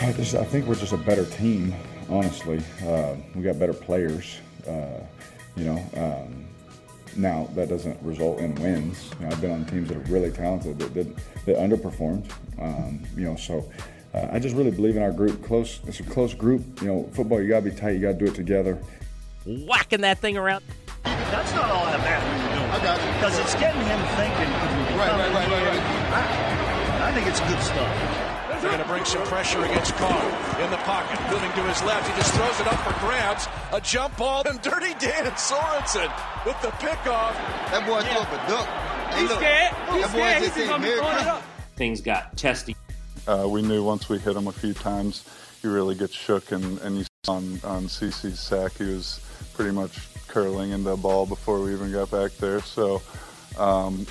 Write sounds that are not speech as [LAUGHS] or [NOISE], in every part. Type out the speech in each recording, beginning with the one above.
I just I think we're just a better team. Honestly, uh, we got better players. Uh, you know, um, now that doesn't result in wins. You know, I've been on teams that are really talented that that, that underperformed. Um, you know, so uh, I just really believe in our group. Close, it's a close group. You know, football you gotta be tight. You gotta do it together. Whacking that thing around. That's not all that bad when I got you. Because it's getting him thinking. Right, right, right, right, right. I, I think it's good stuff. They're going to bring some pressure against Carr in the pocket, moving to his left. He just throws it up for grabs. A jump ball, and Dirty Dan Sorensen with the pickoff. That boy threw up a duck. Hey, He's look, scared. He's that boy scared. just He's said gonna be Merry Christmas. Things got testy. Uh, we knew once we hit him a few times, he really gets shook, and, and you saw on, on CC's sack, he was pretty much curling into a ball before we even got back there. So, um,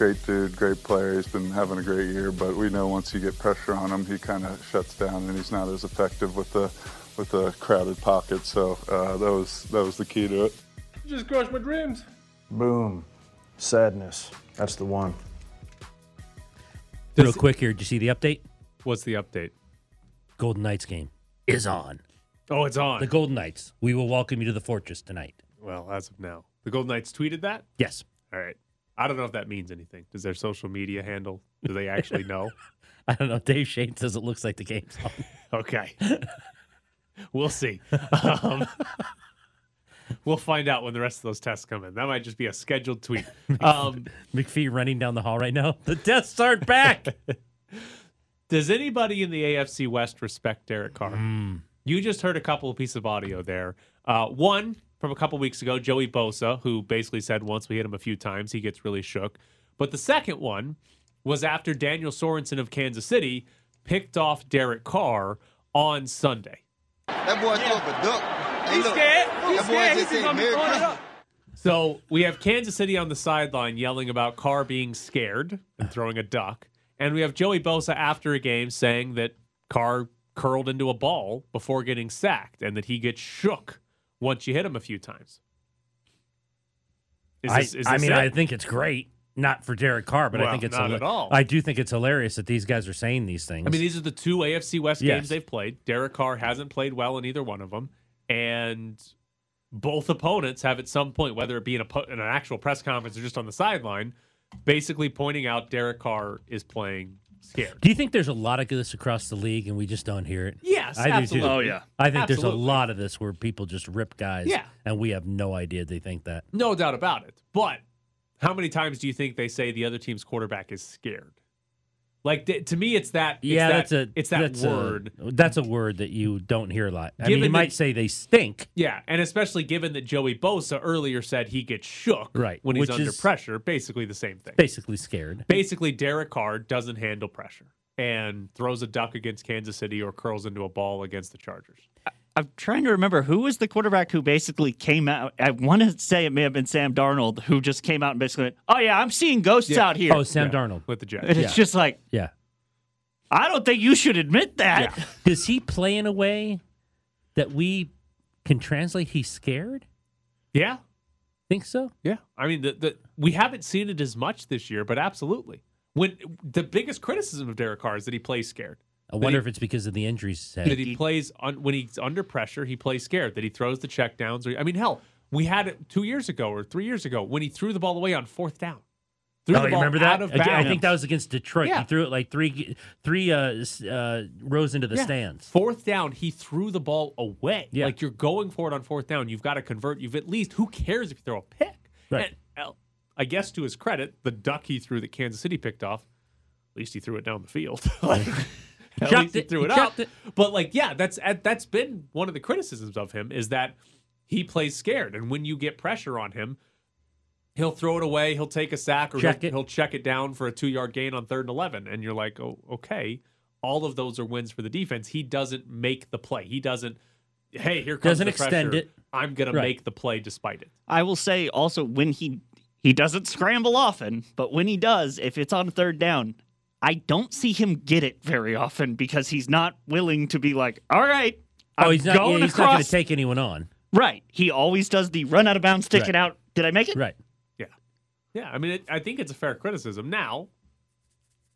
great dude, great player. He's been having a great year, but we know once you get pressure on him, he kind of shuts down, and he's not as effective with the with the crowded pocket. So uh, that was that was the key to it. You just crushed my dreams. Boom. Sadness. That's the one. Real quick here, did you see the update? What's the update? Golden Knights game is on. Oh, it's on. The Golden Knights. We will welcome you to the fortress tonight. well, as of now, the Golden Knights tweeted that. Yes. All right. I don't know if that means anything. Does their social media handle? Do they actually know? [LAUGHS] I don't know. Dave Shane says it looks like the game's on. [LAUGHS] Okay. we'll see. Um, [LAUGHS] we'll find out when the rest of those tests come in. That might just be a scheduled tweet. Um, McPhee running down the hall right now. The tests aren't back. does anybody in the AFC West respect Derek Carr? You just heard a couple of pieces of audio there. Uh, one from a couple weeks ago, Joey Bosa, who basically said once we hit him a few times, he gets really shook. But the second one was after Daniel Sorensen of Kansas City picked off Derek Carr on Sunday. That boy threw up a duck. He's look, scared. He's scared. He's said Merry throwing it Christmas. up. So we have Kansas City on the sideline yelling about Carr being scared and throwing a duck. And we have Joey Bosa after a game saying that Carr curled into a ball before getting sacked and that he gets shook once you hit him a few times. Is I, this, is I mean, it? I think it's great. Not for Derek Carr, but I think it's not hila- at all. I do think it's hilarious that these guys are saying these things. I mean, these are the two AFC West Yes. games they've played. Derek Carr hasn't played well in either one of them, and both opponents have at some point, whether it be in, a, in an actual press conference or just on the sideline, basically pointing out Derek Carr is playing scared. do you think there's a lot of this across the league and we just don't hear it? Yes, I do too. Oh, yeah. I think there's a Absolutely. lot of this where people just rip guys. Yeah. And we have no idea they think that. No doubt about it. But how many times do you think they say the other team's quarterback is scared? Like th- to me, it's that. It's yeah, that, that's a It's that that's a- word. that's a word that you don't hear a lot. I mean, you that- might say they stink. Yeah, and especially given that Joey Bosa earlier said he gets shook Right, when he's under pressure. Basically the same thing. Basically scared. basically Derek Carr doesn't handle pressure and throws a duck against Kansas City or curls into a ball against the Chargers. I'm trying to remember who was the quarterback who basically came out. I want to say it may have been Sam Darnold who just came out and basically went, "Oh yeah, I'm seeing ghosts out here." Oh, Sam Yeah, Darnold. with the Jets. and it's just like, Yeah. I don't think you should admit that. [LAUGHS] Does he play in a way that we can translate he's scared? Yeah, Think so? yeah. I mean, the, the we haven't seen it as much this year, but absolutely. When the biggest criticism of Derek Carr is that he plays scared. I wonder he- if it's because of the injuries That he plays un, when he's under pressure, he plays scared. That he throws the checkdowns. Or I mean, hell, we had it two years ago or three years ago when he threw the ball away on fourth down. Threw Oh, the you ball remember that? of I think that was against Detroit. Yeah. He threw it like three, three uh, uh, rows into the Yeah. stands. Fourth down, he threw the ball away. Yeah. Like you're going for it on fourth down. You've got to convert. You've at least, who cares if you throw a pick? Right. And, I guess to his credit, the duck he threw that Kansas City picked off, at least he threw it down the field. [LAUGHS] like, at least he threw He it chucked up. it. But like, yeah, that's that's been one of the criticisms of him is that he plays scared, and when you get pressure on him, he'll throw it away. He'll take a sack, or Check he'll, he'll check it down for a two yard gain on third and eleven, and you're like, oh, okay. All of those are wins for the defense. He doesn't make the play. He doesn't. Hey, here comes Doesn't the extend pressure. it. I'm gonna Right. make the play despite it. I will say also when he he doesn't scramble often, but when he does, if it's on third down, I don't see him get it very often because he's not willing to be like, all right, I'm Oh, he's not. going yeah, he's not going to take anyone on. right. He always does the run out of bounds, stick Right. it out. Did I make it? Right. Yeah, Yeah. I mean, it, I think it's a fair criticism. Now,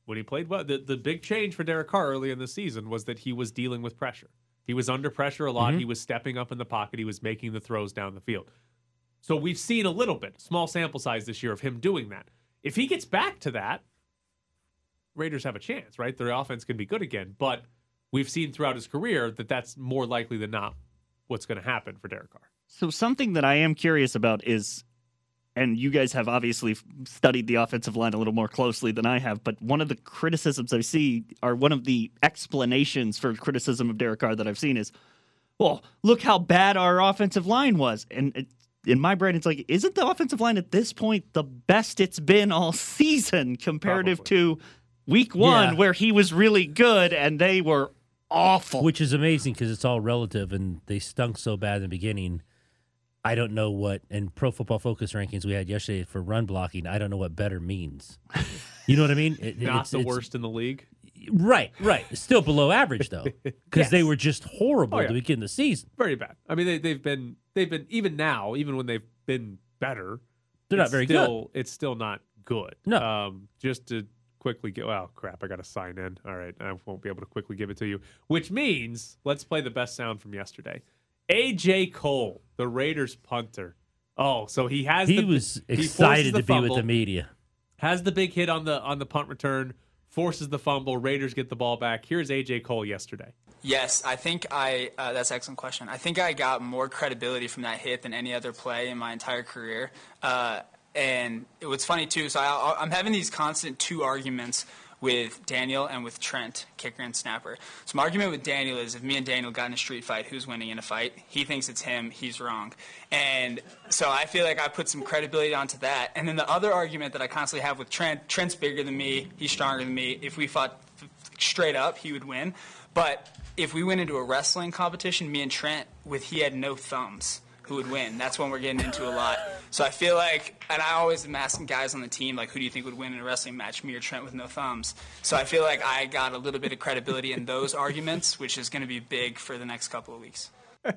when he played well. The, the big change for Derek Carr early in the season was that he was dealing with pressure. He was under pressure a lot. Mhm. He was stepping up in the pocket. He was making the throws down the field. So we've seen a little bit, small sample size this year of him doing that. If he gets back to that, Raiders have a chance, right? Their offense can be good again. But we've seen throughout his career that that's more likely than not what's going to happen for Derek Carr. So something that I am curious about is, and you guys have obviously studied the offensive line a little more closely than I have, but one of the criticisms I see, or one of the explanations for criticism of Derek Carr that I've seen is, well, look how bad our offensive line was, and it, in my brain, it's like, isn't the offensive line at this point the best it's been all [LAUGHS] season comparative to week one, Yeah. where he was really good and they were awful? Which is amazing because it's all relative, and they stunk so bad in the beginning. I don't know what in Pro Football Focus rankings we had yesterday for run blocking. I don't know what better means. You know what I mean? It- Not it's- the it's- worst in the league. Right, right. Still below average though, [LAUGHS] because they were just horrible Oh, at the yeah. beginning of the season. Very bad. I mean, they, they've been they've been even now, even when they've been better, They're not it's very good. still, It's still not good. No. Um, just to quickly get. Well, crap! I got to sign in. All right, I won't be able to quickly give it to you. Which means let's play the best sound from yesterday. AJ Cole, the Raiders punter. Oh, so he has. He the, was excited the to be with the media. Has the big hit on the on the punt return. Forces the fumble. Raiders get the ball back. Here's AJ Cole yesterday. Yes, I think I. Uh, that's an excellent question. I think I got more credibility from that hit than any other play in my entire career. Uh, and it was funny too. So I, I'm having these constant two arguments with Daniel and with Trent, kicker and snapper. So my argument with Daniel is if me and Daniel got in a street fight, who's winning in a fight? He thinks it's him. He's wrong. And so I feel like I put some credibility onto that. And then the other argument that I constantly have with Trent, Trent's bigger than me. He's stronger than me. If we fought straight up, he would win. But if we went into a wrestling competition, me and Trent, with he had no thumbs, who would win? That's when we're getting into a lot. So I feel like, and I always am asking guys on the team, like, who do you think would win in a wrestling match, me or Trent with no thumbs? So I feel like I got a little bit of credibility in those [LAUGHS] arguments, which is going to be big for the next couple of weeks. [LAUGHS]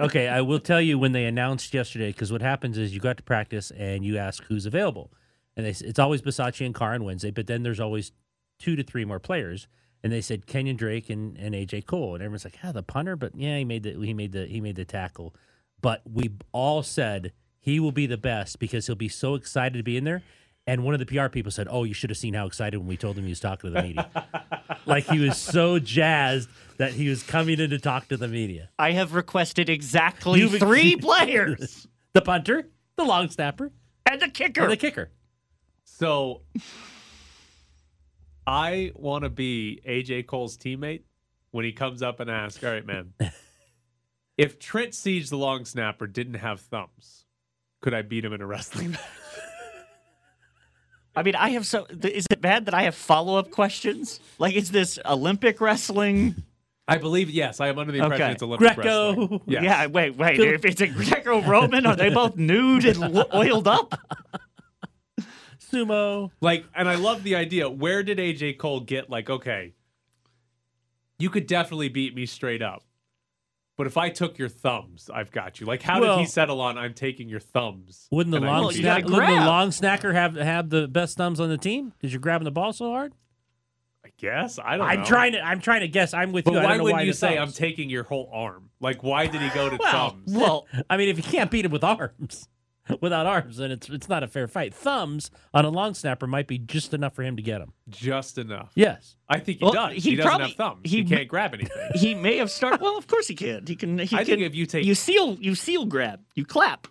Okay, I will tell you when they announced yesterday because what happens is you got to practice and you ask who's available, and they, it's always Bisaccia and Carr on Wednesday, but then there's always two to three more players, and they said Kenyon Drake and, and AJ Cole, and everyone's like, ah, the punter, but yeah, he made the he made the he made the tackle, but we all said he will be the best because he'll be so excited to be in there. And one of the PR people said, "Oh, you should have seen how excited when we told him he was talking to the media. [LAUGHS] like he was so jazzed that he was coming in to talk to the media." I have requested exactly You've- three [LAUGHS] players the punter, the long snapper, and the kicker. and the kicker. So I want to be AJ Cole's teammate when he comes up and asks, "All right, man, [LAUGHS] if Trent Sieg, the long snapper, didn't have thumbs, could I beat him in a wrestling [LAUGHS] match?" I mean, I have so. Is it bad that I have follow up questions? Like, is this Olympic wrestling? I believe yes. I am under the impression Okay. it's Olympic Greco. wrestling. Yes. Yeah, wait, wait. If it's a Greco Roman, are they [LAUGHS] both nude and oiled up? Sumo. Like, and I love the idea. Where did AJ Cole get like, okay, you could definitely beat me straight up. But if I took your thumbs, I've got you. Like, how Well- did he settle on I'm taking your thumbs? Wouldn't the long beat you you? gotta snack, wouldn't the long snacker have have the best thumbs on the team because you're grabbing the ball so hard? I guess I don't. I'm know. trying to I'm trying to guess. I'm with But you. I why wouldn't why you say thumbs. I'm taking your whole arm? Like, why did he go to well, thumbs? Well, [LAUGHS] I mean, if you can't beat him with arms, [LAUGHS] without arms, then it's it's not a fair fight. Thumbs on a long snapper might be just enough for him to get him. Just enough. Yes. I think he Well, does. he He, doesn't probably- have thumbs. he He, can't grab anything. [LAUGHS] he may have started. Well, of course he can. He can. He I can. think if you take- you seal, you seal grab, you clap.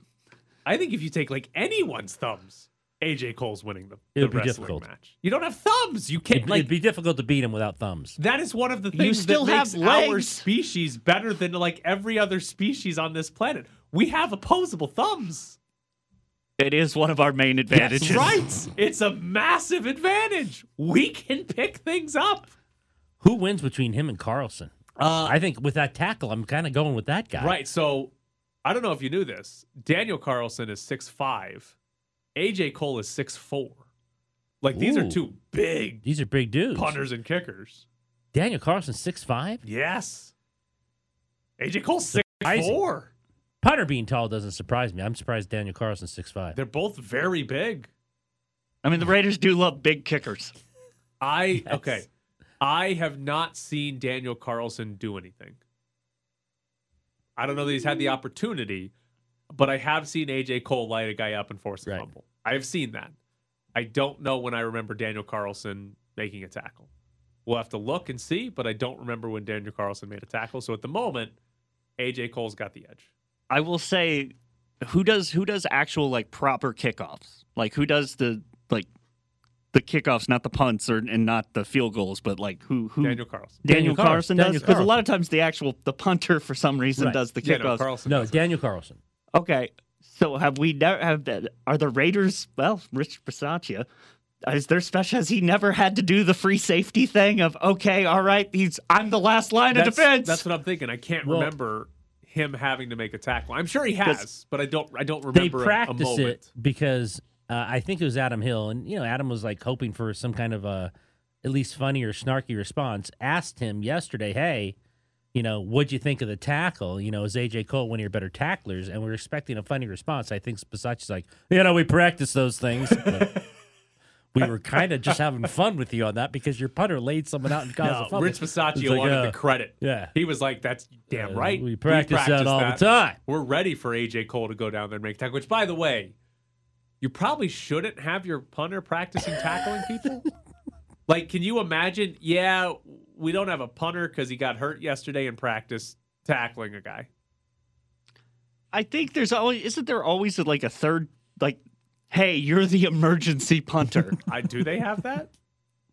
I think if you take like anyone's thumbs, AJ Cole's winning the, It the would be wrestling difficult. match. You don't have thumbs. You can't It'd, like it'd be difficult to beat him without thumbs. That is one of the things You still that have makes our species better than like every other species on this planet. We have opposable thumbs. It is one of our main advantages. Right. It's a massive advantage. We can pick things up. Who wins between him and Carlson? Uh, I think with that tackle, I'm kind of going with that guy. Right. So I don't know if you knew this. Daniel Carlson is six five. AJ Cole is six four. Like these are two big These are big dudes. punters and kickers. Daniel Carlson, six five. Yes. AJ Cole six Surprising. four. Punter being tall doesn't surprise me. I'm surprised Daniel Carlson's six five. They're both very big. I mean, the Raiders do love big kickers. I okay. I have not seen Daniel Carlson do anything. I don't know that he's had the opportunity, but I have seen AJ Cole light a guy up and force a fumble. I have seen that. I don't know when I remember Daniel Carlson making a tackle. We'll have to look and see, but I don't remember when Daniel Carlson made a tackle. So at the moment, AJ Cole's got the edge. I will say, who does who does actual like proper kickoffs? Like who does the like the kickoffs, not the punts or and not the field goals, but like who who Daniel Carlson. Daniel, Daniel Carlson. Carlson does Daniel because a lot of times the actual the punter for some reason Right. does the Yeah, no, kickoffs. Carlson No. Daniel Carlson. Okay, so have we never have that? Are the Raiders? Well, Rich Bisaccia. Is their special? Has he never had to do the free safety thing of okay, all right, he's I'm the last line That's, of defense. that's what I'm thinking. I can't Well- remember him having to make a tackle. I'm sure he has, but I don't. I don't They remember a- a, practice moment. it because uh, I think it was Adam Hill, and you know Adam was like hoping for some kind of a at least funny or snarky response. Asked him yesterday, "Hey, you know, what'd you think of the tackle? You know, is AJ Cole one of your better tacklers?" And we are expecting a funny response. I think Bisaccia's like, "You know, we practice those things." [LAUGHS] But we were kind of just having fun with you on that because your punter laid someone out and caused a No, fumble. Rich Bisaccia like, wanted uh, the credit. yeah. He was like, "That's damn Uh, right. we practice that all the time." We're ready for AJ Cole to go down there and make a tackle." Which, by the way, you probably shouldn't have your punter practicing tackling people. [LAUGHS] like, can you imagine? Yeah, we don't have a punter because he got hurt yesterday in practice tackling a guy. I think there's always isn't there always like a third like, hey, you're the emergency punter. [LAUGHS] I do they have that?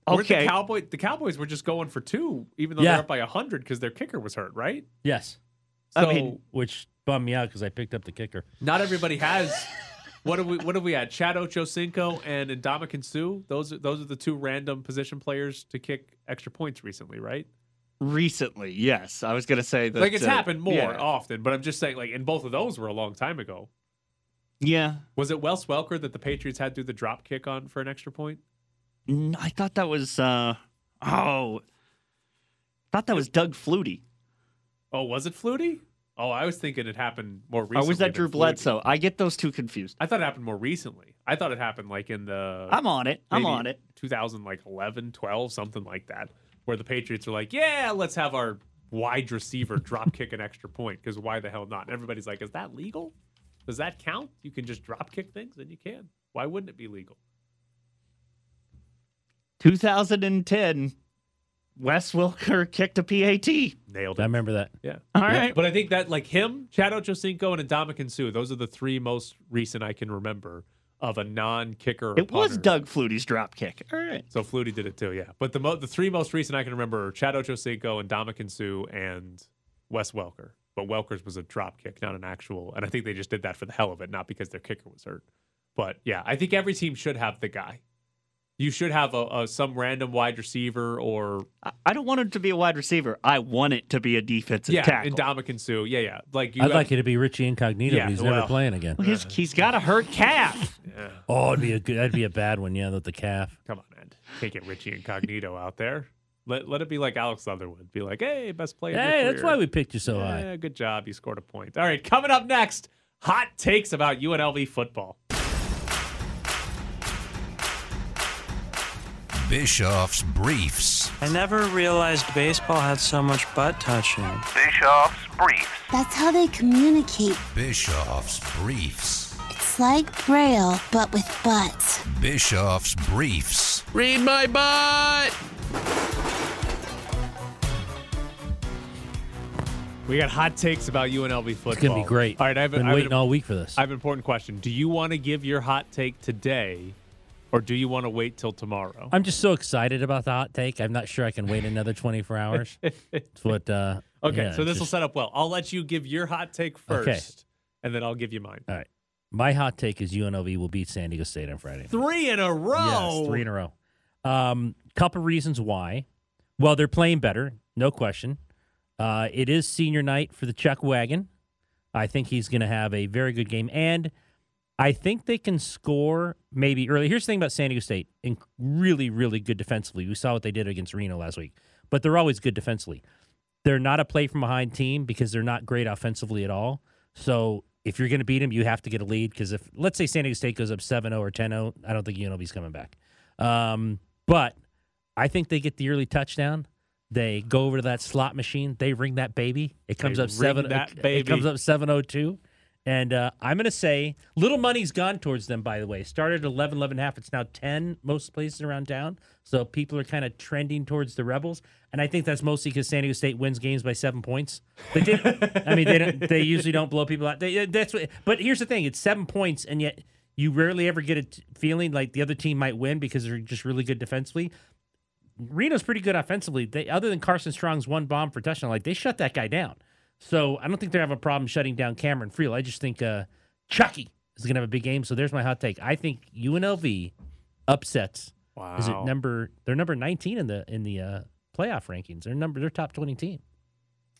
Okay. The Cowboy, the Cowboys were just going for two, even though Yeah. they're up by hundred because their kicker was hurt, right? yes, So I mean- which bummed me out because I picked up the kicker. not everybody [LAUGHS] has. What have we? What have we had? Chad Ochocinco and Ndamukong Suh. Those are those are the two random position players to kick extra points recently, right? Recently, yes, I was gonna say that. like it's uh, happened more yeah. often, but I'm just saying, like, and both of those were a long time ago. Yeah, Was it Wes Welker that the Patriots had to do the drop kick on for an extra point? I thought that was. uh Oh, thought that was Doug Flutie. Oh, was it Flutie? Oh, I was thinking it happened more recently. Or was that Drew Flutie. Bledsoe? I get those two confused. I thought it happened more recently. I thought it happened like in the I'm on it. I'm on it. 2000 like 11, 12, something like that, where the Patriots are like, "Yeah, let's have our wide receiver drop kick an extra point because why the hell not?" And everybody's like, "Is that legal? Does that count? You can just drop kick things, then you can. Why wouldn't it be legal?" 2010, Wes Welker kicked a PAT. Nailed it. I remember that. Yeah. All Yeah. right. But I think that like him, Chad Ochocinco, and Ndamukong Suh, those are the three most recent I can remember of a non-kicker. or It was. Doug Flutie's drop kick. All right. So Flutie did it too, yeah. But the mo- the three most recent I can remember are Chad Ochocinco and Ndamukong Suh and Wes Welker. But Welker's was a drop kick, not an actual. And I think they just did that for the hell of it, not because their kicker was hurt. But yeah, I think every team should have the guy. You should have a, a some random wide receiver or I- I don't want it to be a wide receiver. I want it to be a defensive yeah, tackle. and Ndamukong Suh. Yeah, yeah. Like you I'd have- like it to be Richie Incognito, Yeah, but he's well, never playing again. Well, he's, he's got a hurt calf. [LAUGHS] Yeah. Oh, it'd be a good. That'd be a bad one. Yeah, with the calf. Come on, man. Can't get Richie Incognito out there. Let, let it be like Alex Leatherwood. Be like, hey, best player. of Hey, that's why we picked you so high. Yeah, good job. You scored a point. All right, coming up next, hot takes about UNLV football. Bischoff's Briefs. I never realized baseball had so much butt touching. Bischoff's Briefs. That's how they communicate. Bischoff's Briefs. It's like Braille, but with butts. Bischoff's Briefs. Read my butt. We got hot takes about UNLV football. It's gonna be great. All right, I've been I've waiting all week for this. I have an important question. Do you want to give your hot take today, or do you want to wait till tomorrow? I'm just so excited about the hot take. I'm not sure I can wait another 24 [LAUGHS] hours. It's what. Uh, Okay, yeah, so this will set up well. I'll let you give your hot take first, Okay. and then I'll give you mine. All right. My hot take is UNLV will beat San Diego State on Friday. Three in a row. Yes, three in a row. Um, couple reasons why. Well, they're playing better, no question. Uh, it is senior night for the Chuck Wagon. I think he's going to have a very good game, and I think they can score maybe early. Here's the thing about San Diego State: in really, really good defensively. We saw what they did against Reno last week, but they're always good defensively. They're not a play from behind team because they're not great offensively at all. So if you're going to beat them, you have to get a lead because if let's say San Diego State goes up 7-0 or 10-0, I don't think UNLV's coming back. Um, but I think they get the early touchdown. They go over to that slot machine. They ring that baby. It comes They up seven. that it, baby. it comes up seven oh two. And uh, I'm going to say little money's gone towards them. By the way, started at 11, 11 and a half. It's now ten most places around town. So people are kind of trending towards the Rebels, and I think that's mostly because San Diego State wins games by seven points. They did. I mean, they don't, they usually don't blow people out. They, that's what. But here's the thing: it's seven points, and yet you rarely ever get a t- feeling like the other team might win because they're just really good defensively. Reno's pretty good offensively. They other than Carson Strong's one bomb for touchdown, like they shut that guy down. So I don't think they have a problem shutting down Cameron Friel. I just think uh, Chucky is going to have a big game. So there's my hot take. I think UNLV upsets. Wow. Is it number? They're number 19 in the in the uh, playoff rankings. They're number. They're top 20 team.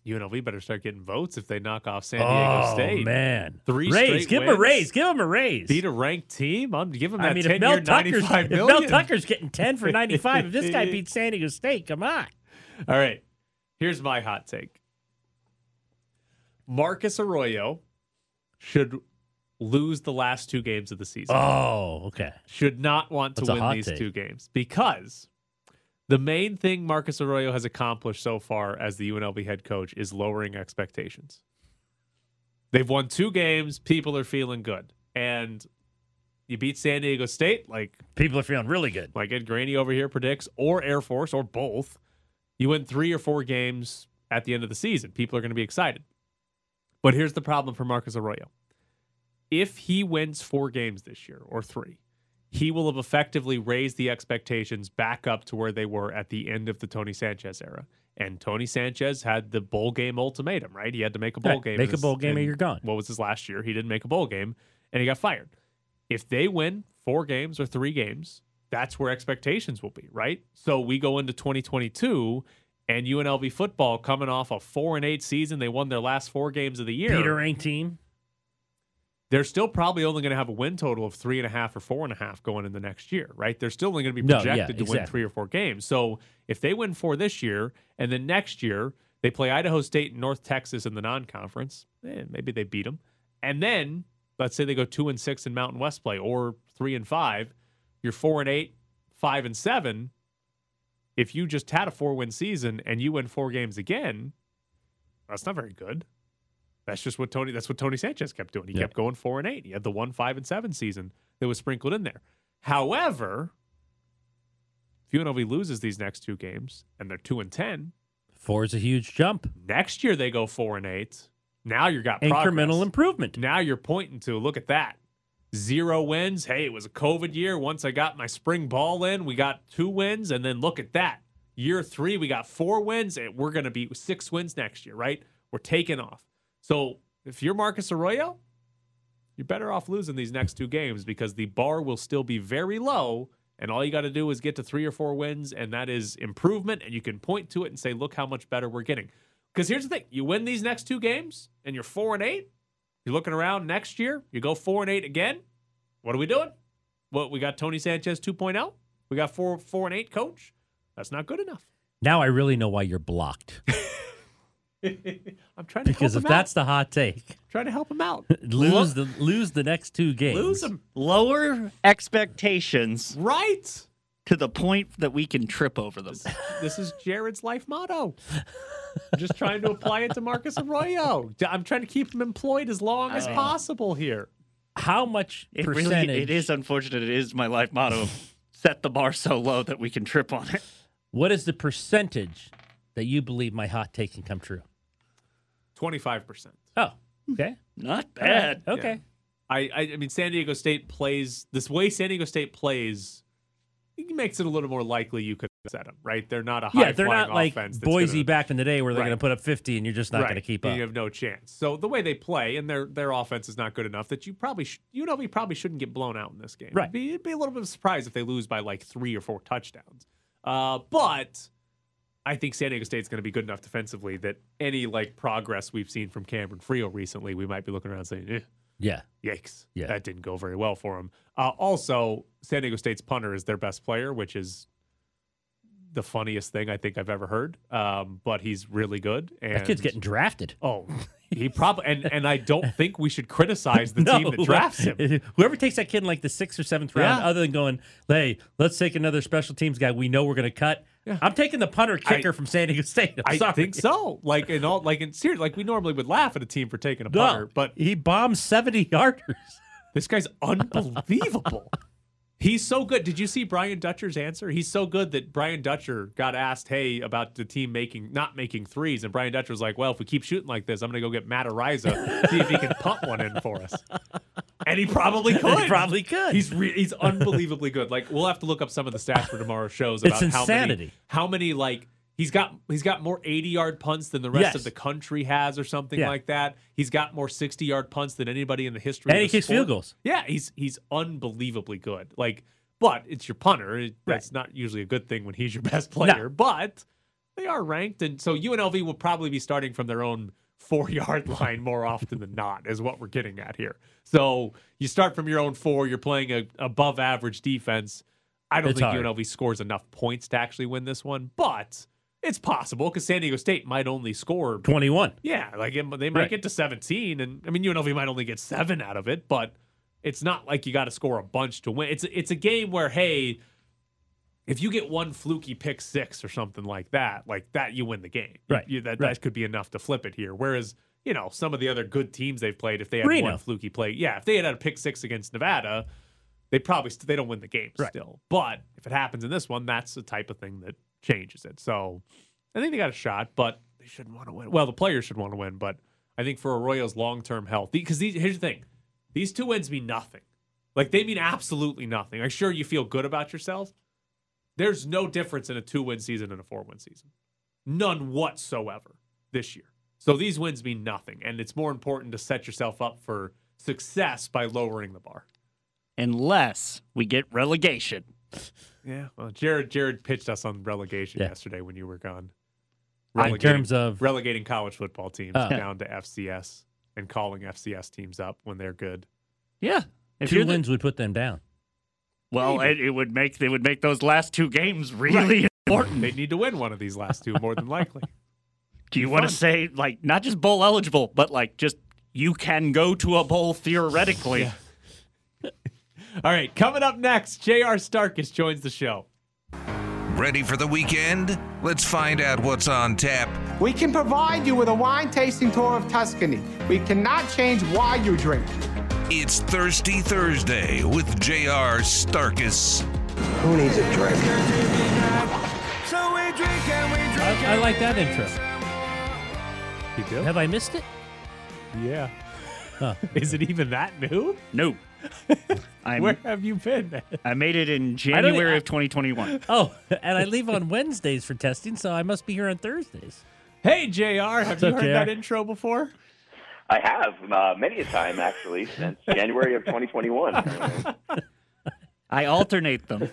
UNLV better start getting votes if they knock off San Diego State. oh State. man, Three raise. Give him a raise. Give him a raise. Beat a ranked team. I'm give him that I mean, 10 if Mel Tucker's if Mel. Tucker's getting 10 for 95, if this guy [LAUGHS] beats San Diego State, come on. All right. Here's my hot take. Marcus Arroyo should lose the last two games of the season. Oh, okay. Should not want to That's win these take. two games because the main thing Marcus Arroyo has accomplished so far as the UNLV head coach is lowering expectations. They've won two games. People are feeling good. And you beat San Diego State, like People are feeling really good. like Ed Graney over here predicts, or Air Force, or both. You win three or four games at the end of the season. People are going to be excited. But here's the problem for Marcus Arroyo. If he wins four games this year, or three, he will have effectively raised the expectations back up to where they were at the end of the Tony Sanchez era. And Tony Sanchez had the bowl game ultimatum, right? He had to make a bowl Right, game. make in a bowl game or in- you're gone. What was his last year? He didn't make a bowl game, and he got fired. If they win four games or three games, that's where expectations will be, right? So we go into 2022, and UNLV football coming off a four and eight season, they won their last four games of the year. A ranked team. They're still probably only going to have a win total of three and a half or four and a half going in the next year, right? They're still only going to be No, yeah, projected to win three or four games. So if they win four this year, and then next year they play Idaho State and North Texas in the non-conference, eh, maybe they beat them, and then let's say they go two and six in Mountain West play, or three and five, you're four and eight, five and seven. If you just had a four-win season and you win four games again, that's not very good. That's just what Tony. That's what Tony Sanchez kept doing. He Yeah. kept going four and eight. He had the one five and seven season that was sprinkled in there. However, if UNLV loses these next two games and they're two and ten, Four is a huge jump. next year they go four and eight. Now you've got Incremental progress. improvement. Now you're pointing to look at that. Zero wins. Hey, it was a COVID year. Once I got my spring ball in, we got two wins, and then look at that. Year three, we got four wins, and we're going to be six wins next year, right? We're taking off. So if you're Marcus Arroyo, you're better off losing these next two games because the bar will still be very low, and all you got to do is get to three or four wins, and that is improvement, and you can point to it and say, look how much better we're getting. Because here's the thing: you win these next two games, and you're four and eight. You're looking around next year, you go four and eight again. What are we doing? What we got Tony Sanchez 2.0? We got four four and eight coach. That's not good enough. Now I really know why you're blocked. [LAUGHS] I'm trying to because help if him that's the hot take, out. trying to help him out. [LAUGHS] lose the lose the next two games. Lose him. Lower expectations Right. To the point that we can trip over them. This is Jared's life motto. I'm just trying to apply it to Marcus Arroyo. I'm trying to keep him employed as long as possible here. How much It percentage? really it is unfortunate. It is my life motto. Set the bar so low that we can trip on it. What is the percentage that you believe my hot take can come true? 25%. Oh, okay. Not bad. Okay. I, I I mean San Diego State plays this way San Diego State plays it makes it a little more likely you could set them, right? They're not a high Yeah, they're not like Boise gonna- back in the day where they're Right. going to put up 50 and you're just not going to keep up. You have no chance. So the way they play and their their offense is not good enough that you probably sh- you know we probably shouldn't get blown out in this game. Right. It'd be, it'd be a little bit of a surprise if they lose by like three or four touchdowns. Uh, but I think San Diego State's going to be good enough defensively that any like progress we've seen from Cameron Friel recently, we might be looking around saying, eh, Yeah. Yikes. Yeah. That didn't go very well for him. Uh, also, San Diego State's punter is their best player, which is the funniest thing I think I've ever heard. Um, but he's really good. And That kid's getting drafted. Oh, he probably and and I don't [LAUGHS] think we should criticize the team that drafts him. [LAUGHS] Whoever takes that kid in like the sixth or seventh round, Yeah. other than going, hey, let's take another special teams guy we know we're going to cut. I'm taking the punter kicker from San Diego State. I'm I sorry. think so. Like in all, like in serious, like we normally would laugh at a team for taking a No, punter, but he bombed 70 [LAUGHS] yarders. This guy's unbelievable. He's so good. Did you see Brian Dutcher's answer? He's so good that Brian Dutcher got asked, "Hey, about the team making not making threes," and Brian Dutcher was like, "Well, if we keep shooting like this, I'm going to go get Matt Araiza, see if he can [LAUGHS] punt one in for us." And he probably could. He probably could. He's re- he's unbelievably good. Like we'll have to look up some of the stats for tomorrow's shows It's about how many insanity. how many like he's got he's got more 80 yard punts than the rest Yes. of the country has or something Yeah. like that. He's got more 60 yard punts than anybody in the history And of he kicks field goals. Yeah, he's he's unbelievably good. Like but it's your punter. It- That's not usually a good thing when he's your [LAUGHS] best player, but they are ranked and so UNLV will probably be starting from their own 4-yard [LAUGHS] line more often than not is what we're getting at here. So you start from your own 4, you're playing a above average defense. I don't It's think hard. UNLV scores enough points to actually win this one, but it's possible because San Diego State might only score 21. Yeah, like it, they might Right. get to 17, and I mean UNLV might only get seven out of it, but it's not like you got to score a bunch to win. It's it's a game where hey, if you get one fluky pick six or something like that, like that, you win the game. Right, you- that right. that could be enough to flip it here. Whereas you know some of the other good teams they've played, if they had Reno. one fluky play, yeah, if they had had a pick six against Nevada, they probably st- they don't win the game still. But if it happens in this one, that's the type of thing that changes it. So I think they got a shot, but they shouldn't want to win. Well, the players should want to win, but I think for Arroyo's long term health, because here's the thing, these two wins mean nothing. Like they mean absolutely nothing. I'm sure you feel good about yourself. There's no difference in a two win season and a four win season, none whatsoever this year. So these wins mean nothing, and it's more important to set yourself up for success by lowering the bar. Unless we get relegation. Yeah. Well, Jared Jared pitched us on relegation Yeah. yesterday when you were gone. In terms of- relegating college football teams Oh. down to FCS and calling FCS teams up when they're good. Yeah. If Two you're the- wins would put them down. well, it, it would make they would make those last two games really important. They need to win one of these last two more than likely. [LAUGHS] Do you want to say like not just bowl eligible, but like just you can go to a bowl theoretically? All right, coming up next, J.R. Starkis joins the show. Ready for the weekend? Let's find out what's on tap. We can provide you with a wine tasting tour of Tuscany. We cannot change why you drink. It's Thirsty Thursday with J.R. Starkis. Who needs a drink? I, I like that intro. You do? Have I missed it? Yeah. Huh. [LAUGHS] Is it even that new? No. I'm, Where have you been? I made it in January I- of 2021. Oh, and I [LAUGHS] leave on Wednesdays for testing, so I must be here on Thursdays. Hey, JR, have What's you heard JR? that intro before? I have uh, many a time actually since [LAUGHS] January of 2021. [LAUGHS] I alternate them.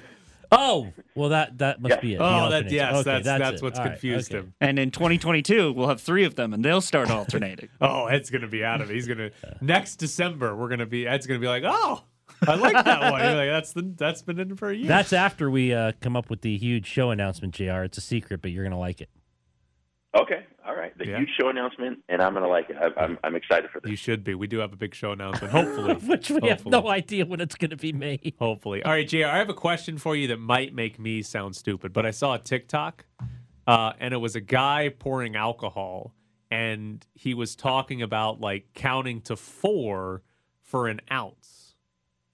Oh, well that that must Yeah. be it. Oh, that alternates. yes, Okay, that's that's, it. what's All right, confused okay. him. And in 2022, we'll have three of them, and they'll start [LAUGHS] alternating. Oh, Ed's gonna be out of it. He's gonna next December. We're gonna be Ed's gonna be like, oh, I like that one. You're like, that's the that's been in for a year. That's after we uh, come up with the huge show announcement, Jr. It's a secret, but you're gonna like it. okay, all right. The Yeah. huge show announcement, and I'm gonna like it. I, I'm I'm excited for this. you should be. We do have a big show announcement. Hopefully, [LAUGHS] Which we have no idea when it's gonna be made. Hopefully. All right, JR, I have a question for you that might make me sound stupid, but I saw a TikTok uh, and it was a guy pouring alcohol and he was talking about like counting to four for an ounce.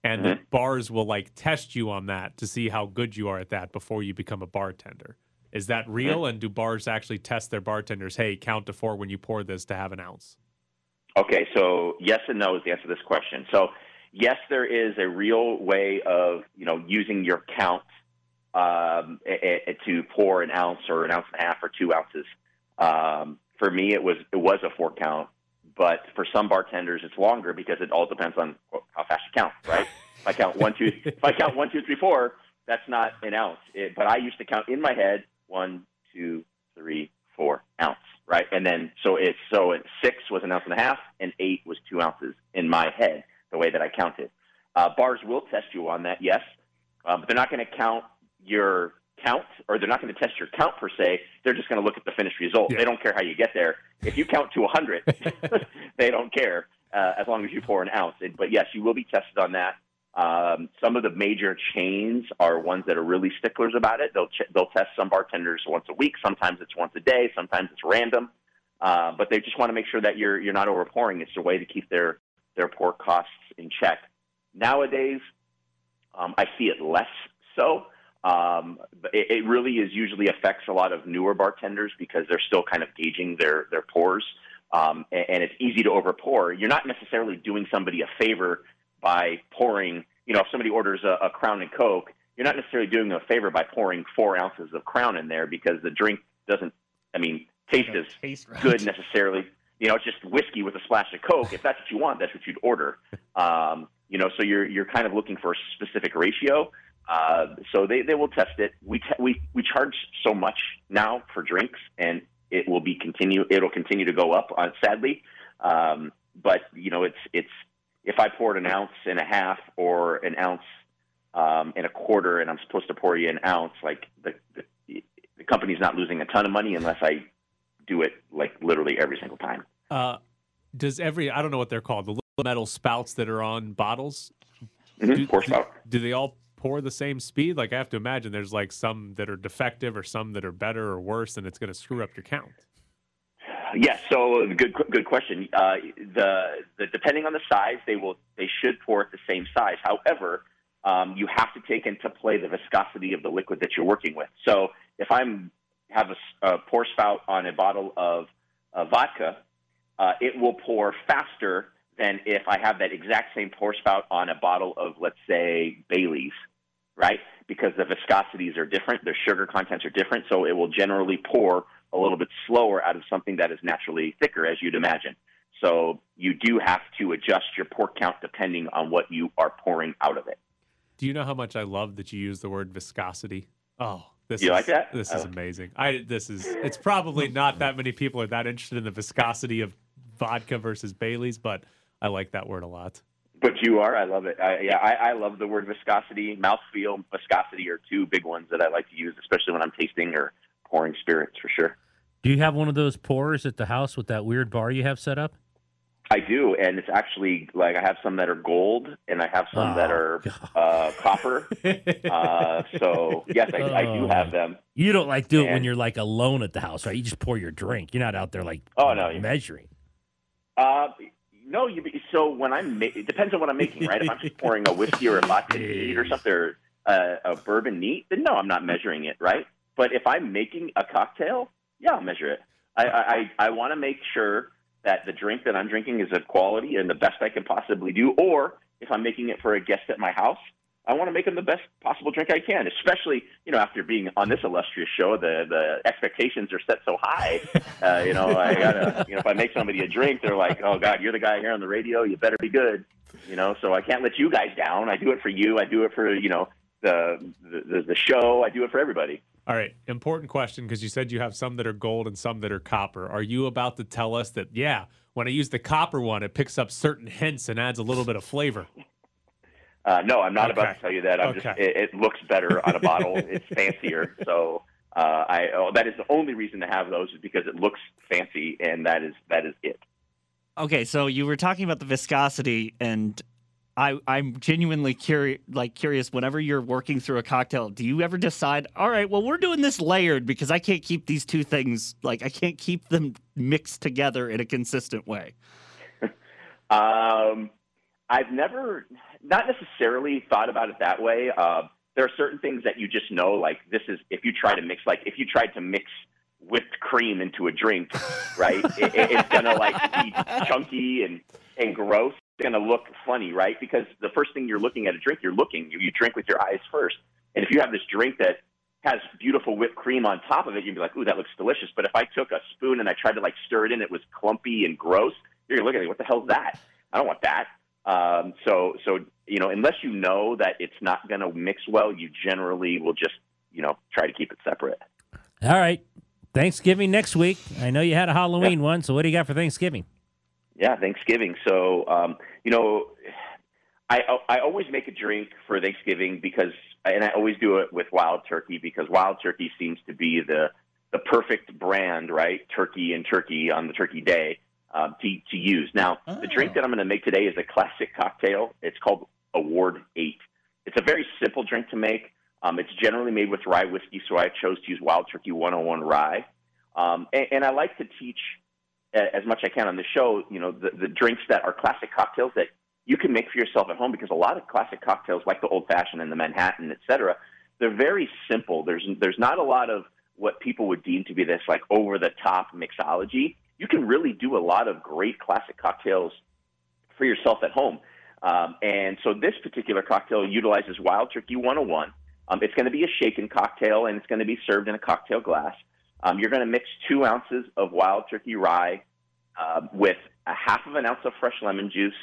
And that bars will like test you on that to see how good you are at that before you become a bartender. Is that real? And do bars actually test their bartenders? Hey, count to four when you pour this to have an ounce. Okay, so yes and no is the answer to this question. So yes, there is a real way of you know using your count um, a- a- to pour an ounce or an ounce and a half or two ounces. Um, for me, it was it was a four count, but for some bartenders, it's longer because it all depends on how fast you count. Right? if I count one, two, if I count one, two, three, four, that's not an ounce. It, but I used to count in my head one, two, three, four ounce. Right? And then so it's so six was an ounce and a half, and eight was two ounces in my head. The way that I counted. Uh, bars will test you on that, yes, uh, but they're not going to count your count, or they're not going to test your count per se. They're just going to look at the finished result. They don't care how you get there. If you count to a 100, [LAUGHS] [LAUGHS] they don't care uh, as long as you pour an ounce. But yes, you will be tested on that. Um, some of the major chains are ones that are really sticklers about it. They'll ch- they'll test some bartenders once a week. Sometimes it's once a day. Sometimes it's random. Uh, but they just want to make sure that you're you're not overpouring. It's a way to keep their their pour costs in check. Nowadays, um, I see it less so. Um, it, it really is usually affects a lot of newer bartenders because they're still kind of gauging their their pours, um, and, and it's easy to overpour. You're not necessarily doing somebody a favor by pouring. You know, if somebody orders a, a Crown and Coke, you're not necessarily doing them a favor by pouring four ounces of Crown in there because the drink doesn't. I mean, taste as taste right. good necessarily. You know, it's just whiskey with a splash of Coke. If that's what you want, that's what you'd order. [LAUGHS] Um, you know, so you're you're kind of looking for a specific ratio. Uh, so they, they will test it. We te- we we charge so much now for drinks, and it will be continue. It'll continue to go up. Uh, sadly, um, but you know, it's it's if I poured an ounce and a half or an ounce um, and a quarter, and I'm supposed to pour you an ounce, like the, the the company's not losing a ton of money unless I do it like literally every single time. Uh, does every I don't know what they're called the little metal spouts that are on bottles? Mhm, Do, pour do- spout. do they all pour the same speed? Like I have to imagine there's like some that are defective or some that are better or worse, and it's going to screw up your count. Yes. So good, good question. Uh, the the depending on the size, they will they should pour at the same size. However, um, you have to take into play the viscosity of the liquid that you're working with. So if I'm have a pour spout on a bottle of uh, vodka, uh, it will pour faster than if I have that exact same pour spout on a bottle of let's say Bailey's, right? Because the viscosities are different, their sugar contents are different, so it will generally pour a little bit slower out of something that is naturally thicker, as you'd imagine. So you do have to adjust your pour count depending on what you are pouring out of it. Do you know how much I love that you use the word viscosity? Oh, this You is, like that? This is Oh. amazing. I this is it's probably [LAUGHS] not that many people are that interested in the viscosity of vodka versus Bailey's, but I like that word a lot. But you are, I love it. I, yeah, I, I love the word viscosity. Mouthfeel, viscosity are two big ones that I like to use, especially when I'm tasting or pouring spirits for sure. Do you have one of those pourers at the house with that weird bar you have set up? I do, and it's actually like I have some that are gold, and I have some that Oh, are uh, copper. [LAUGHS] uh, so yes, I, I do have them. You don't like do it when you're like alone at the house, right? You just pour your drink. You're not out there like Oh, no, measuring. Uh, no, you. So when I'm, ma- it depends on what I'm making, right? If I'm just pouring a whiskey or a vodka neat or [LAUGHS] something, or uh, a bourbon neat, then no, I'm not measuring it, right? But if I'm making a cocktail, yeah, I'll measure it. I I, I, want to make sure that the drink that I'm drinking is of quality and the best I can possibly do. Or if I'm making it for a guest at my house, I want to make them the best possible drink I can. Especially, you know, after being on this illustrious show, the the expectations are set so high. Uh, you know, I gotta, you know, if I make somebody a drink, they're like, "Oh God, you're the guy here on the radio. You better be good." You know, so I can't let you guys down. I do it for you. I do it for you know the the, the show. I do it for everybody. All right, important question because you said you have some that are gold and some that are copper. Are you about to tell us that yeah, when I use the copper one, it picks up certain hints and adds a little bit of flavor? Uh, no, I'm not about to tell you that. I'm just it, it looks better on a bottle. [LAUGHS] it's fancier. So uh, I oh, that is the only reason to have those is because it looks fancy, and that is that is it. Okay, so you were talking about the viscosity, and I I'm genuinely curious. Like curious, whenever you're working through a cocktail, do you ever decide, all right, well, we're doing this layered because I can't keep these two things like I can't keep them mixed together in a consistent way. [LAUGHS] Um, I've never, not necessarily thought about it that way. Uh, there are certain things that you just know, like this is if you try to mix, like if you tried to mix whipped cream into a drink, right? it, it- it's gonna like be chunky and and gross. It's gonna look funny, right? Because the first thing you're looking at a drink, you're looking, you, you drink with your eyes first. And if you have this drink that has beautiful whipped cream on top of it, you'd be like, "Ooh, that looks delicious." But if I took a spoon and I tried to like stir it in, it was clumpy and gross. You're gonna look at it, what the hell's that? I don't want that. Um, so, so you know, unless you know that it's not going to mix well, you generally will just, you know, try to keep it separate. All right. Thanksgiving next week. I know you had a Halloween one, so what do you got for Thanksgiving? Yeah, Thanksgiving. So, um, you know, I I always make a drink for Thanksgiving because, and I always do it with wild turkey because wild turkey seems to be the the perfect brand, right? Turkey and turkey on the turkey day um, to to use. Now, the drink that I'm going to make today is a classic cocktail. It's called a Ward 8. It's a very simple drink to make. Um, it's generally made with rye whiskey, so I chose to use Wild Turkey 101 rye. Um, and, and I like to teach as much as I can on the show, you know, the, the drinks that are classic cocktails that you can make for yourself at home because a lot of classic cocktails, like the Old Fashioned and the Manhattan, et cetera, they're very simple. There's there's not a lot of what people would deem to be this like over the top mixology. You can really do a lot of great classic cocktails for yourself at home. Um, and so this particular cocktail utilizes Wild Turkey 101. Um, it's going to be a shaken cocktail and it's going to be served in a cocktail glass. Um, you're going to mix two ounces of Wild Turkey rye uh, with a half of an ounce of fresh lemon juice,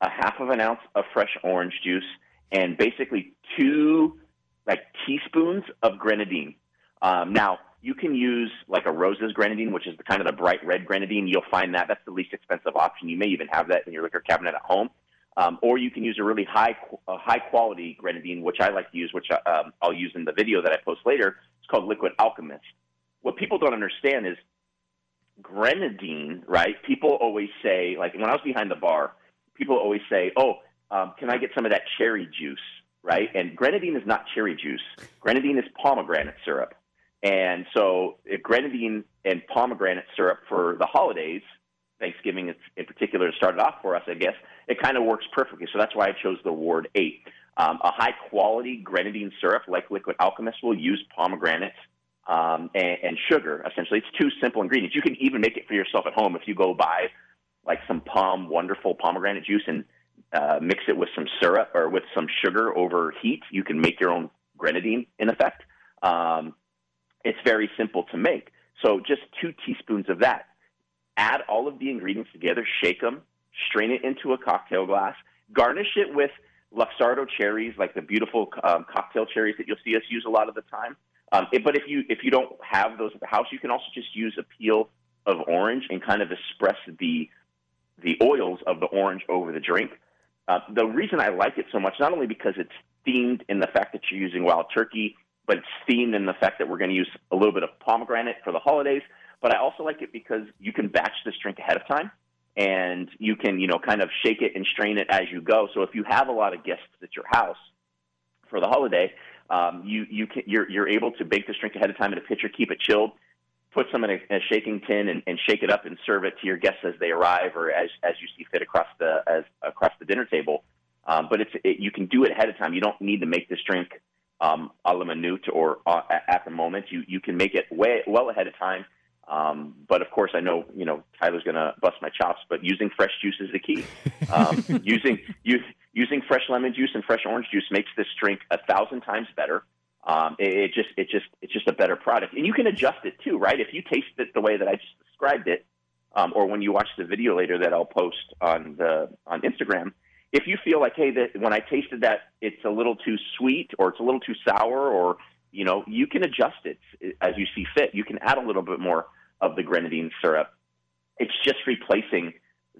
a half of an ounce of fresh orange juice, and basically two like teaspoons of grenadine. Um, now you can use like a Rose's grenadine, which is the kind of the bright red grenadine. You'll find that that's the least expensive option. You may even have that in your liquor cabinet at home, um, or you can use a really high uh, high quality grenadine, which I like to use, which I, um, I'll use in the video that I post later. It's called Liquid Alchemist. What people don't understand is grenadine, right? People always say, like when I was behind the bar, people always say, "Oh, um, can I get some of that cherry juice?" Right? And grenadine is not cherry juice. Grenadine is pomegranate syrup. And so, if grenadine and pomegranate syrup for the holidays, Thanksgiving in particular started off for us, I guess, it kind of works perfectly. So that's why I chose the Ward 8. Um, a high quality grenadine syrup like Liquid Alchemist will use pomegranate um, and, and sugar, essentially. It's two simple ingredients. You can even make it for yourself at home if you go buy like some POM Wonderful pomegranate juice and uh, mix it with some syrup or with some sugar over heat. You can make your own grenadine, in effect. Um, it's very simple to make. So just two teaspoons of that. Add all of the ingredients together, shake them, strain it into a cocktail glass, garnish it with Luxardo cherries, like the beautiful um, cocktail cherries that you'll see us use a lot of the time. Um, it- but if you if you don't have those at the house, you can also just use a peel of orange and kind of express the the oils of the orange over the drink. Uh, the reason I like it so much, not only because it's themed in the fact that you're using wild turkey, but it's themed in the fact that we're going to use a little bit of pomegranate for the holidays. But I also like it because you can batch this drink ahead of time, and you can you know kind of shake it and strain it as you go. So if you have a lot of guests at your house for the holiday, um, you you can you're you're able to bake this drink ahead of time in a pitcher, keep it chilled, put some in a, a shaking tin, and, and shake it up and serve it to your guests as they arrive or as as you see fit across the as across the dinner table. Um, but it's it, you can do it ahead of time. You don't need to make this drink um, a la minute or uh, at the moment. You you can make it way well ahead of time. Um, but of course, I know you know Tyler's going to bust my chops. But using fresh juice is the key. Um, [LAUGHS] using use, using fresh lemon juice and fresh orange juice makes this drink a thousand times better. Um, it, it just it just it's just a better product, and you can adjust it too, right? If you taste it the way that I just described it, um, or when you watch the video later that I'll post on the on Instagram, if you feel like hey, that when I tasted that, it's a little too sweet or it's a little too sour, or you know, you can adjust it as you see fit. You can add a little bit more of the grenadine syrup. It's just replacing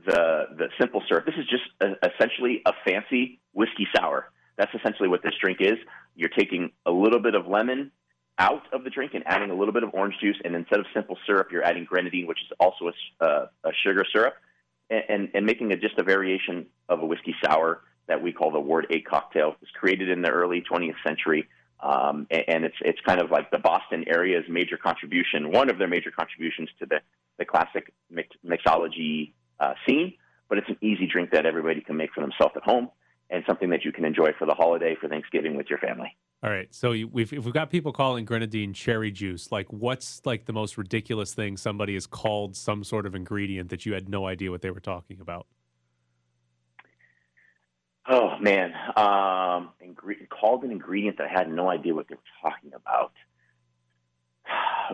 the the simple syrup. This is just a, essentially a fancy whiskey sour. That's essentially what this drink is. You're taking a little bit of lemon out of the drink and adding a little bit of orange juice, and instead of simple syrup, you're adding grenadine, which is also a, uh, a sugar syrup, and, and, and making it just a variation of a whiskey sour that we call the Ward 8 cocktail. It was created in the early 20th century, um, and, and it's it's kind of like the Boston area's major contribution, one of their major contributions to the the classic mix, mixology uh, scene. But it's an easy drink that everybody can make for themselves at home, and something that you can enjoy for the holiday, for Thanksgiving with your family. All right. So we've if we've got people calling grenadine cherry juice, like what's like the most ridiculous thing somebody has called some sort of ingredient that you had no idea what they were talking about? Oh man, um, ingre- called an ingredient that I had no idea what they were talking about.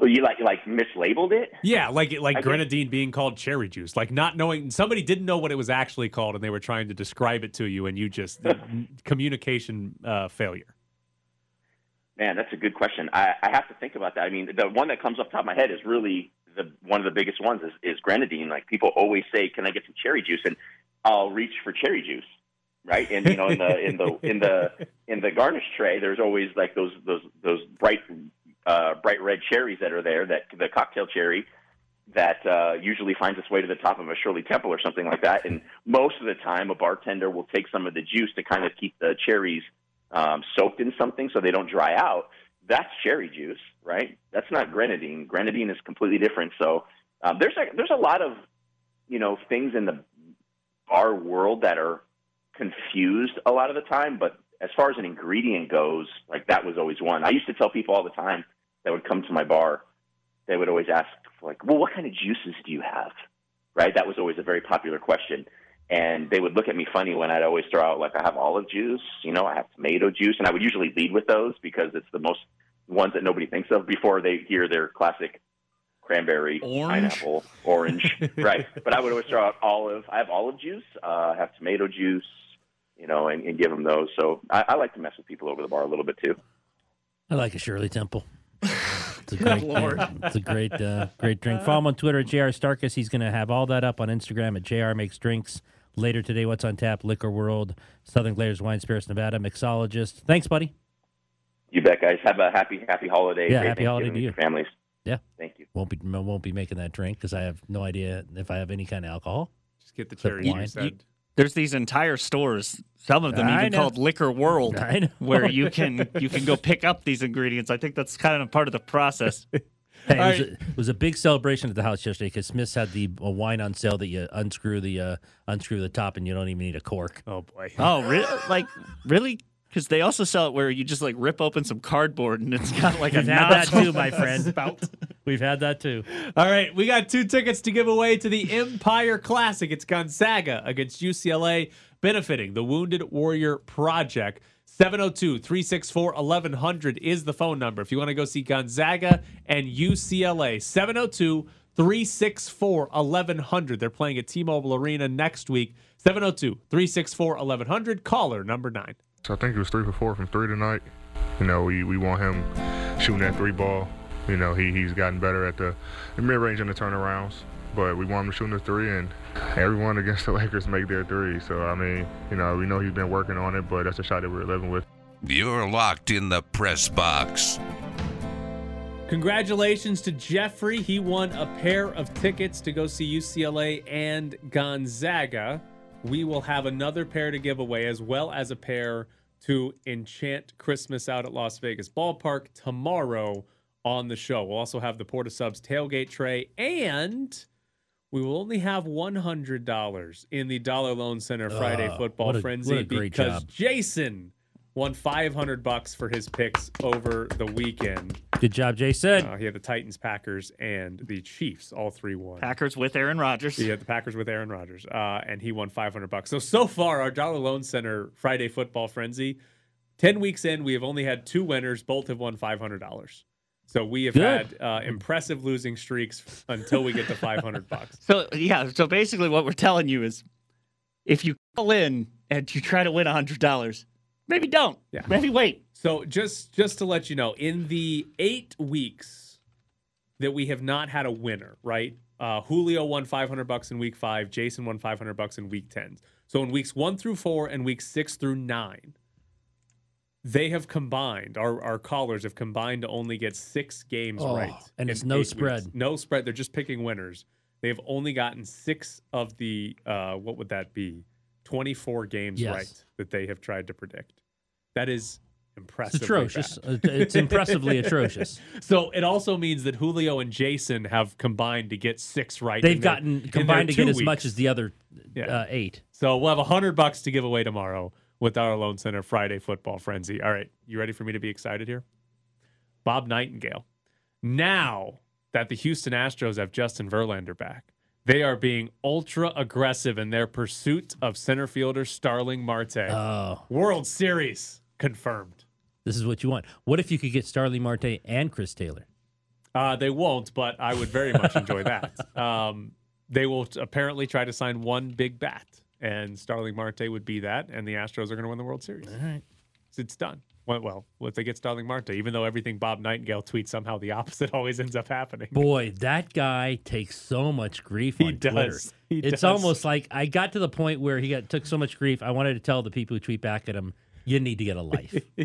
You like like mislabeled it? Yeah, like like I guess- grenadine being called cherry juice, like not knowing somebody didn't know what it was actually called, and they were trying to describe it to you, and you just [LAUGHS] communication uh, failure. Man, that's a good question. I, I have to think about that. I mean, the one that comes off the top of my head is really the one of the biggest ones is, is grenadine. Like people always say, "Can I get some cherry juice?" And I'll reach for cherry juice, right? And you know, in the in the in the in the garnish tray, there's always like those those those bright uh, bright red cherries that are there. That the cocktail cherry. that uh, usually finds its way to the top of a Shirley Temple or something like that. And most of the time, a bartender will take some of the juice to kind of keep the cherries um, soaked in something so they don't dry out. That's cherry juice, right? That's not grenadine. Grenadine is completely different. So um, there's a, there's a lot of you know things in the bar world that are confused a lot of the time. But as far as an ingredient goes, like that was always one. I used to tell people all the time that would come to my bar, they would always ask, like, well, what kind of juices do you have? Right? That was always a very popular question. And they would look at me funny when I'd always throw out, like, I have olive juice, you know, I have tomato juice. And I would usually lead with those because it's the most ones that nobody thinks of before they hear their classic cranberry, Orange? pineapple, orange. [LAUGHS] right. But I would always throw out olive. I have olive juice, uh, I have tomato juice, you know, and, and give them those. So I, I like to mess with people over the bar a little bit too. I like a Shirley Temple. It's a great, Lord. it's a great, uh, great drink. Follow him on Twitter at Jr. Starkus. He's going to have all that up on Instagram at Jr. Makes Drinks. Later today, what's on tap? Liquor World, Southern Glazers, Wine Spirits, Nevada, mixologist. Thanks, buddy. You bet, guys. Have a happy, happy holiday. Yeah, Great happy holiday to you. your families. Yeah, thank you. Won't be won't be making that drink because I have no idea if I have any kind of alcohol. Just get the cherry wine. juice. Ed. There's these entire stores, some of them I even know. called Liquor World, [LAUGHS] where you can you can go pick up these ingredients. I think that's kind of part of the process. [LAUGHS] Hey, it, was a, it was a big celebration at the house yesterday because Smith's had the wine on sale that you unscrew the uh, unscrew the top and you don't even need a cork. Oh boy! [LAUGHS] Oh, really? Like really? Because they also sell it where you just like rip open some cardboard and it's got like a We've that too, my friend. We've had that too. All right, we got two tickets to give away to the Empire Classic. It's Gonzaga against UCLA, benefiting the Wounded Warrior Project. 702 364 1100 is the phone number. If you want to go see Gonzaga and UCLA, 702 364 1100. They're playing at T Mobile Arena next week. 702 364 1100. Caller number nine. So I think it was three for four from three tonight. You know, we, we want him shooting that three ball. You know, he, he's gotten better at the, the mid range and the turnarounds. But we want him to shooting the three, and everyone against the [LAUGHS] Lakers make their three. So, I mean, you know, we know he's been working on it, but that's a shot that we're living with. You're locked in the press box. Congratulations to Jeffrey. He won a pair of tickets to go see UCLA and Gonzaga. We will have another pair to give away, as well as a pair to enchant Christmas out at Las Vegas Ballpark tomorrow on the show. We'll also have the Port of Subs tailgate tray, and we will only have $100 in the Dollar Loan Center Friday Oh, Football what a- Frenzy what a great because job. Jason won 500 bucks for his picks over the weekend. Good job, Jason. Uh, he had the Titans, Packers, and the Chiefs. All three won. Packers with Aaron Rodgers. He had the Packers with Aaron Rodgers, uh, and he won 500 bucks. So so far, our Dollar Loan Center Friday Football Frenzy, 10 weeks in, we have only had two winners. Both have won $500. So we have Good. had uh, impressive losing streaks until we get to 500 bucks. [LAUGHS] So yeah, so basically what we're telling you is if you call in and you try to win hundred dollars, maybe don't. Yeah. Maybe wait. So just just to let you know, in the eight weeks that we have not had a winner, right? Uh, Julio won 500 bucks in week five. Jason won 500 bucks in week 10. So in weeks one through four and weeks six through nine, they have combined. Our our callers have combined to only get six games Oh, right, and it's no spread. weeks. No spread. They're just picking winners. They have only gotten six of the uh, what would that be? 24 games Yes. right that they have tried to predict. That is impressive. atrocious. It's impressively [LAUGHS] atrocious. So it also means that Julio and Jason have combined to get six right. They've in their- gotten combined to get two as much as the other Yeah. uh, eight. So we'll have a hundred bucks to give away tomorrow with our Loan Center Friday Football Frenzy. All right, you ready for me to be excited here? Bob Nightingale. Now that the Houston Astros have Justin Verlander back, they are being ultra aggressive in their pursuit of center fielder Starling Marte. Oh. World Series confirmed. This is what you want. What if you could get Starling Marte and Chris Taylor? Uh, they won't, but I would very much enjoy that. [LAUGHS] Um, they will apparently try to sign one big bat, and Starling Marte would be that, and the Astros are going to win the World Series. All right. So it's done. Well, well, if they get Starling Marte, even though everything Bob Nightingale tweets, somehow the [LAUGHS] opposite always ends up happening. Boy, that guy takes so much grief He on Twitter. does. He it's does. almost like I got to the point where he got took so much grief. I wanted to tell the people who tweet back at him, "You need to get a life." [LAUGHS]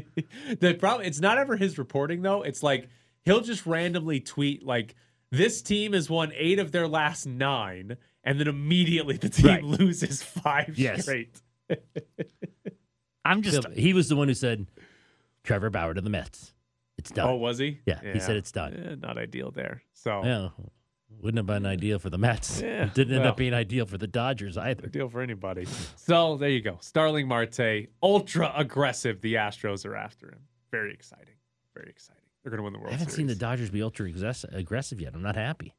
the problem it's not ever his reporting though. It's like he'll just randomly tweet like This team has won eight of their last nine, and then immediately the team Right. loses five Yes. straight. [LAUGHS] I'm just he was the one who said Trevor Bauer to the Mets. It's done. Oh, was he? Yeah, he said it's done. Eh, not ideal there. So Yeah, wouldn't have been ideal for the Mets. Yeah, [LAUGHS] it didn't end well. up being ideal for the Dodgers either. deal for anybody. So there you go. Starling Marte, ultra aggressive. The Astros are after him. Very exciting. Very exciting. They're going to win the World. I haven't Series. seen the Dodgers be ultra aggress- aggressive yet. I'm not happy.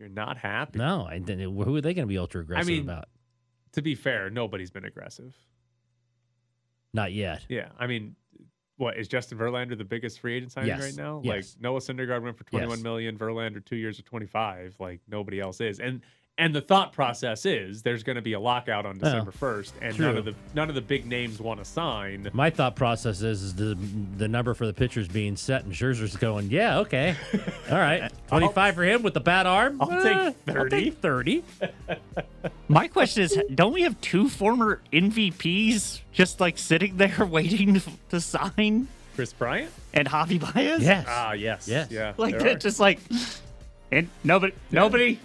You're not happy. No, I didn't. Who are they going to be ultra aggressive mean, about? To be fair, nobody's been aggressive. Not yet. Yeah, I mean, what is Justin Verlander the biggest free agent signing Yes. right now? Yes. Like Noah Syndergaard went for twenty-one Yes. million, Verlander two years of twenty-five. Like nobody else is, and and the thought process is there's going to be a lockout on December first, and none of the none of the big names want to sign. My thought process is, is the the number for the pitchers being set, and Scherzer's going, yeah, okay, [LAUGHS] all right, twenty five for him with the bad arm. I'll Eh, take I'll 30. take thirty. [LAUGHS] My question is, don't we have two former MVPs just like sitting there [LAUGHS] waiting to, to sign? Kris Bryant and Javi Baez. Yes. Ah, yes, Yes. yeah. like that, are. just like and nobody, nobody.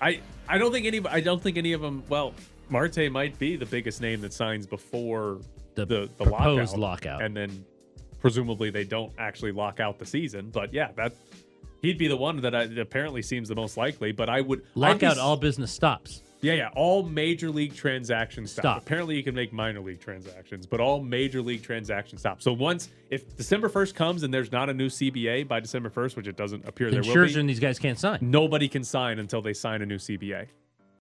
I I don't think any I don't think any of them. Well, Marte might be the biggest name that signs before The the the, proposed lockout, lockout. and then presumably they don't actually lock out the season. But yeah, that he'd be the one that, I, apparently seems the most likely. But I would be Lockout, all business stops. Yeah, yeah. All major league transactions stop. Stop. Apparently, you can make minor league transactions, but all major league transactions stop. So once, if December first comes and there's not a new CBA by December first, which it doesn't appear there will be, and these guys can't sign. nobody can sign until they sign a new CBA.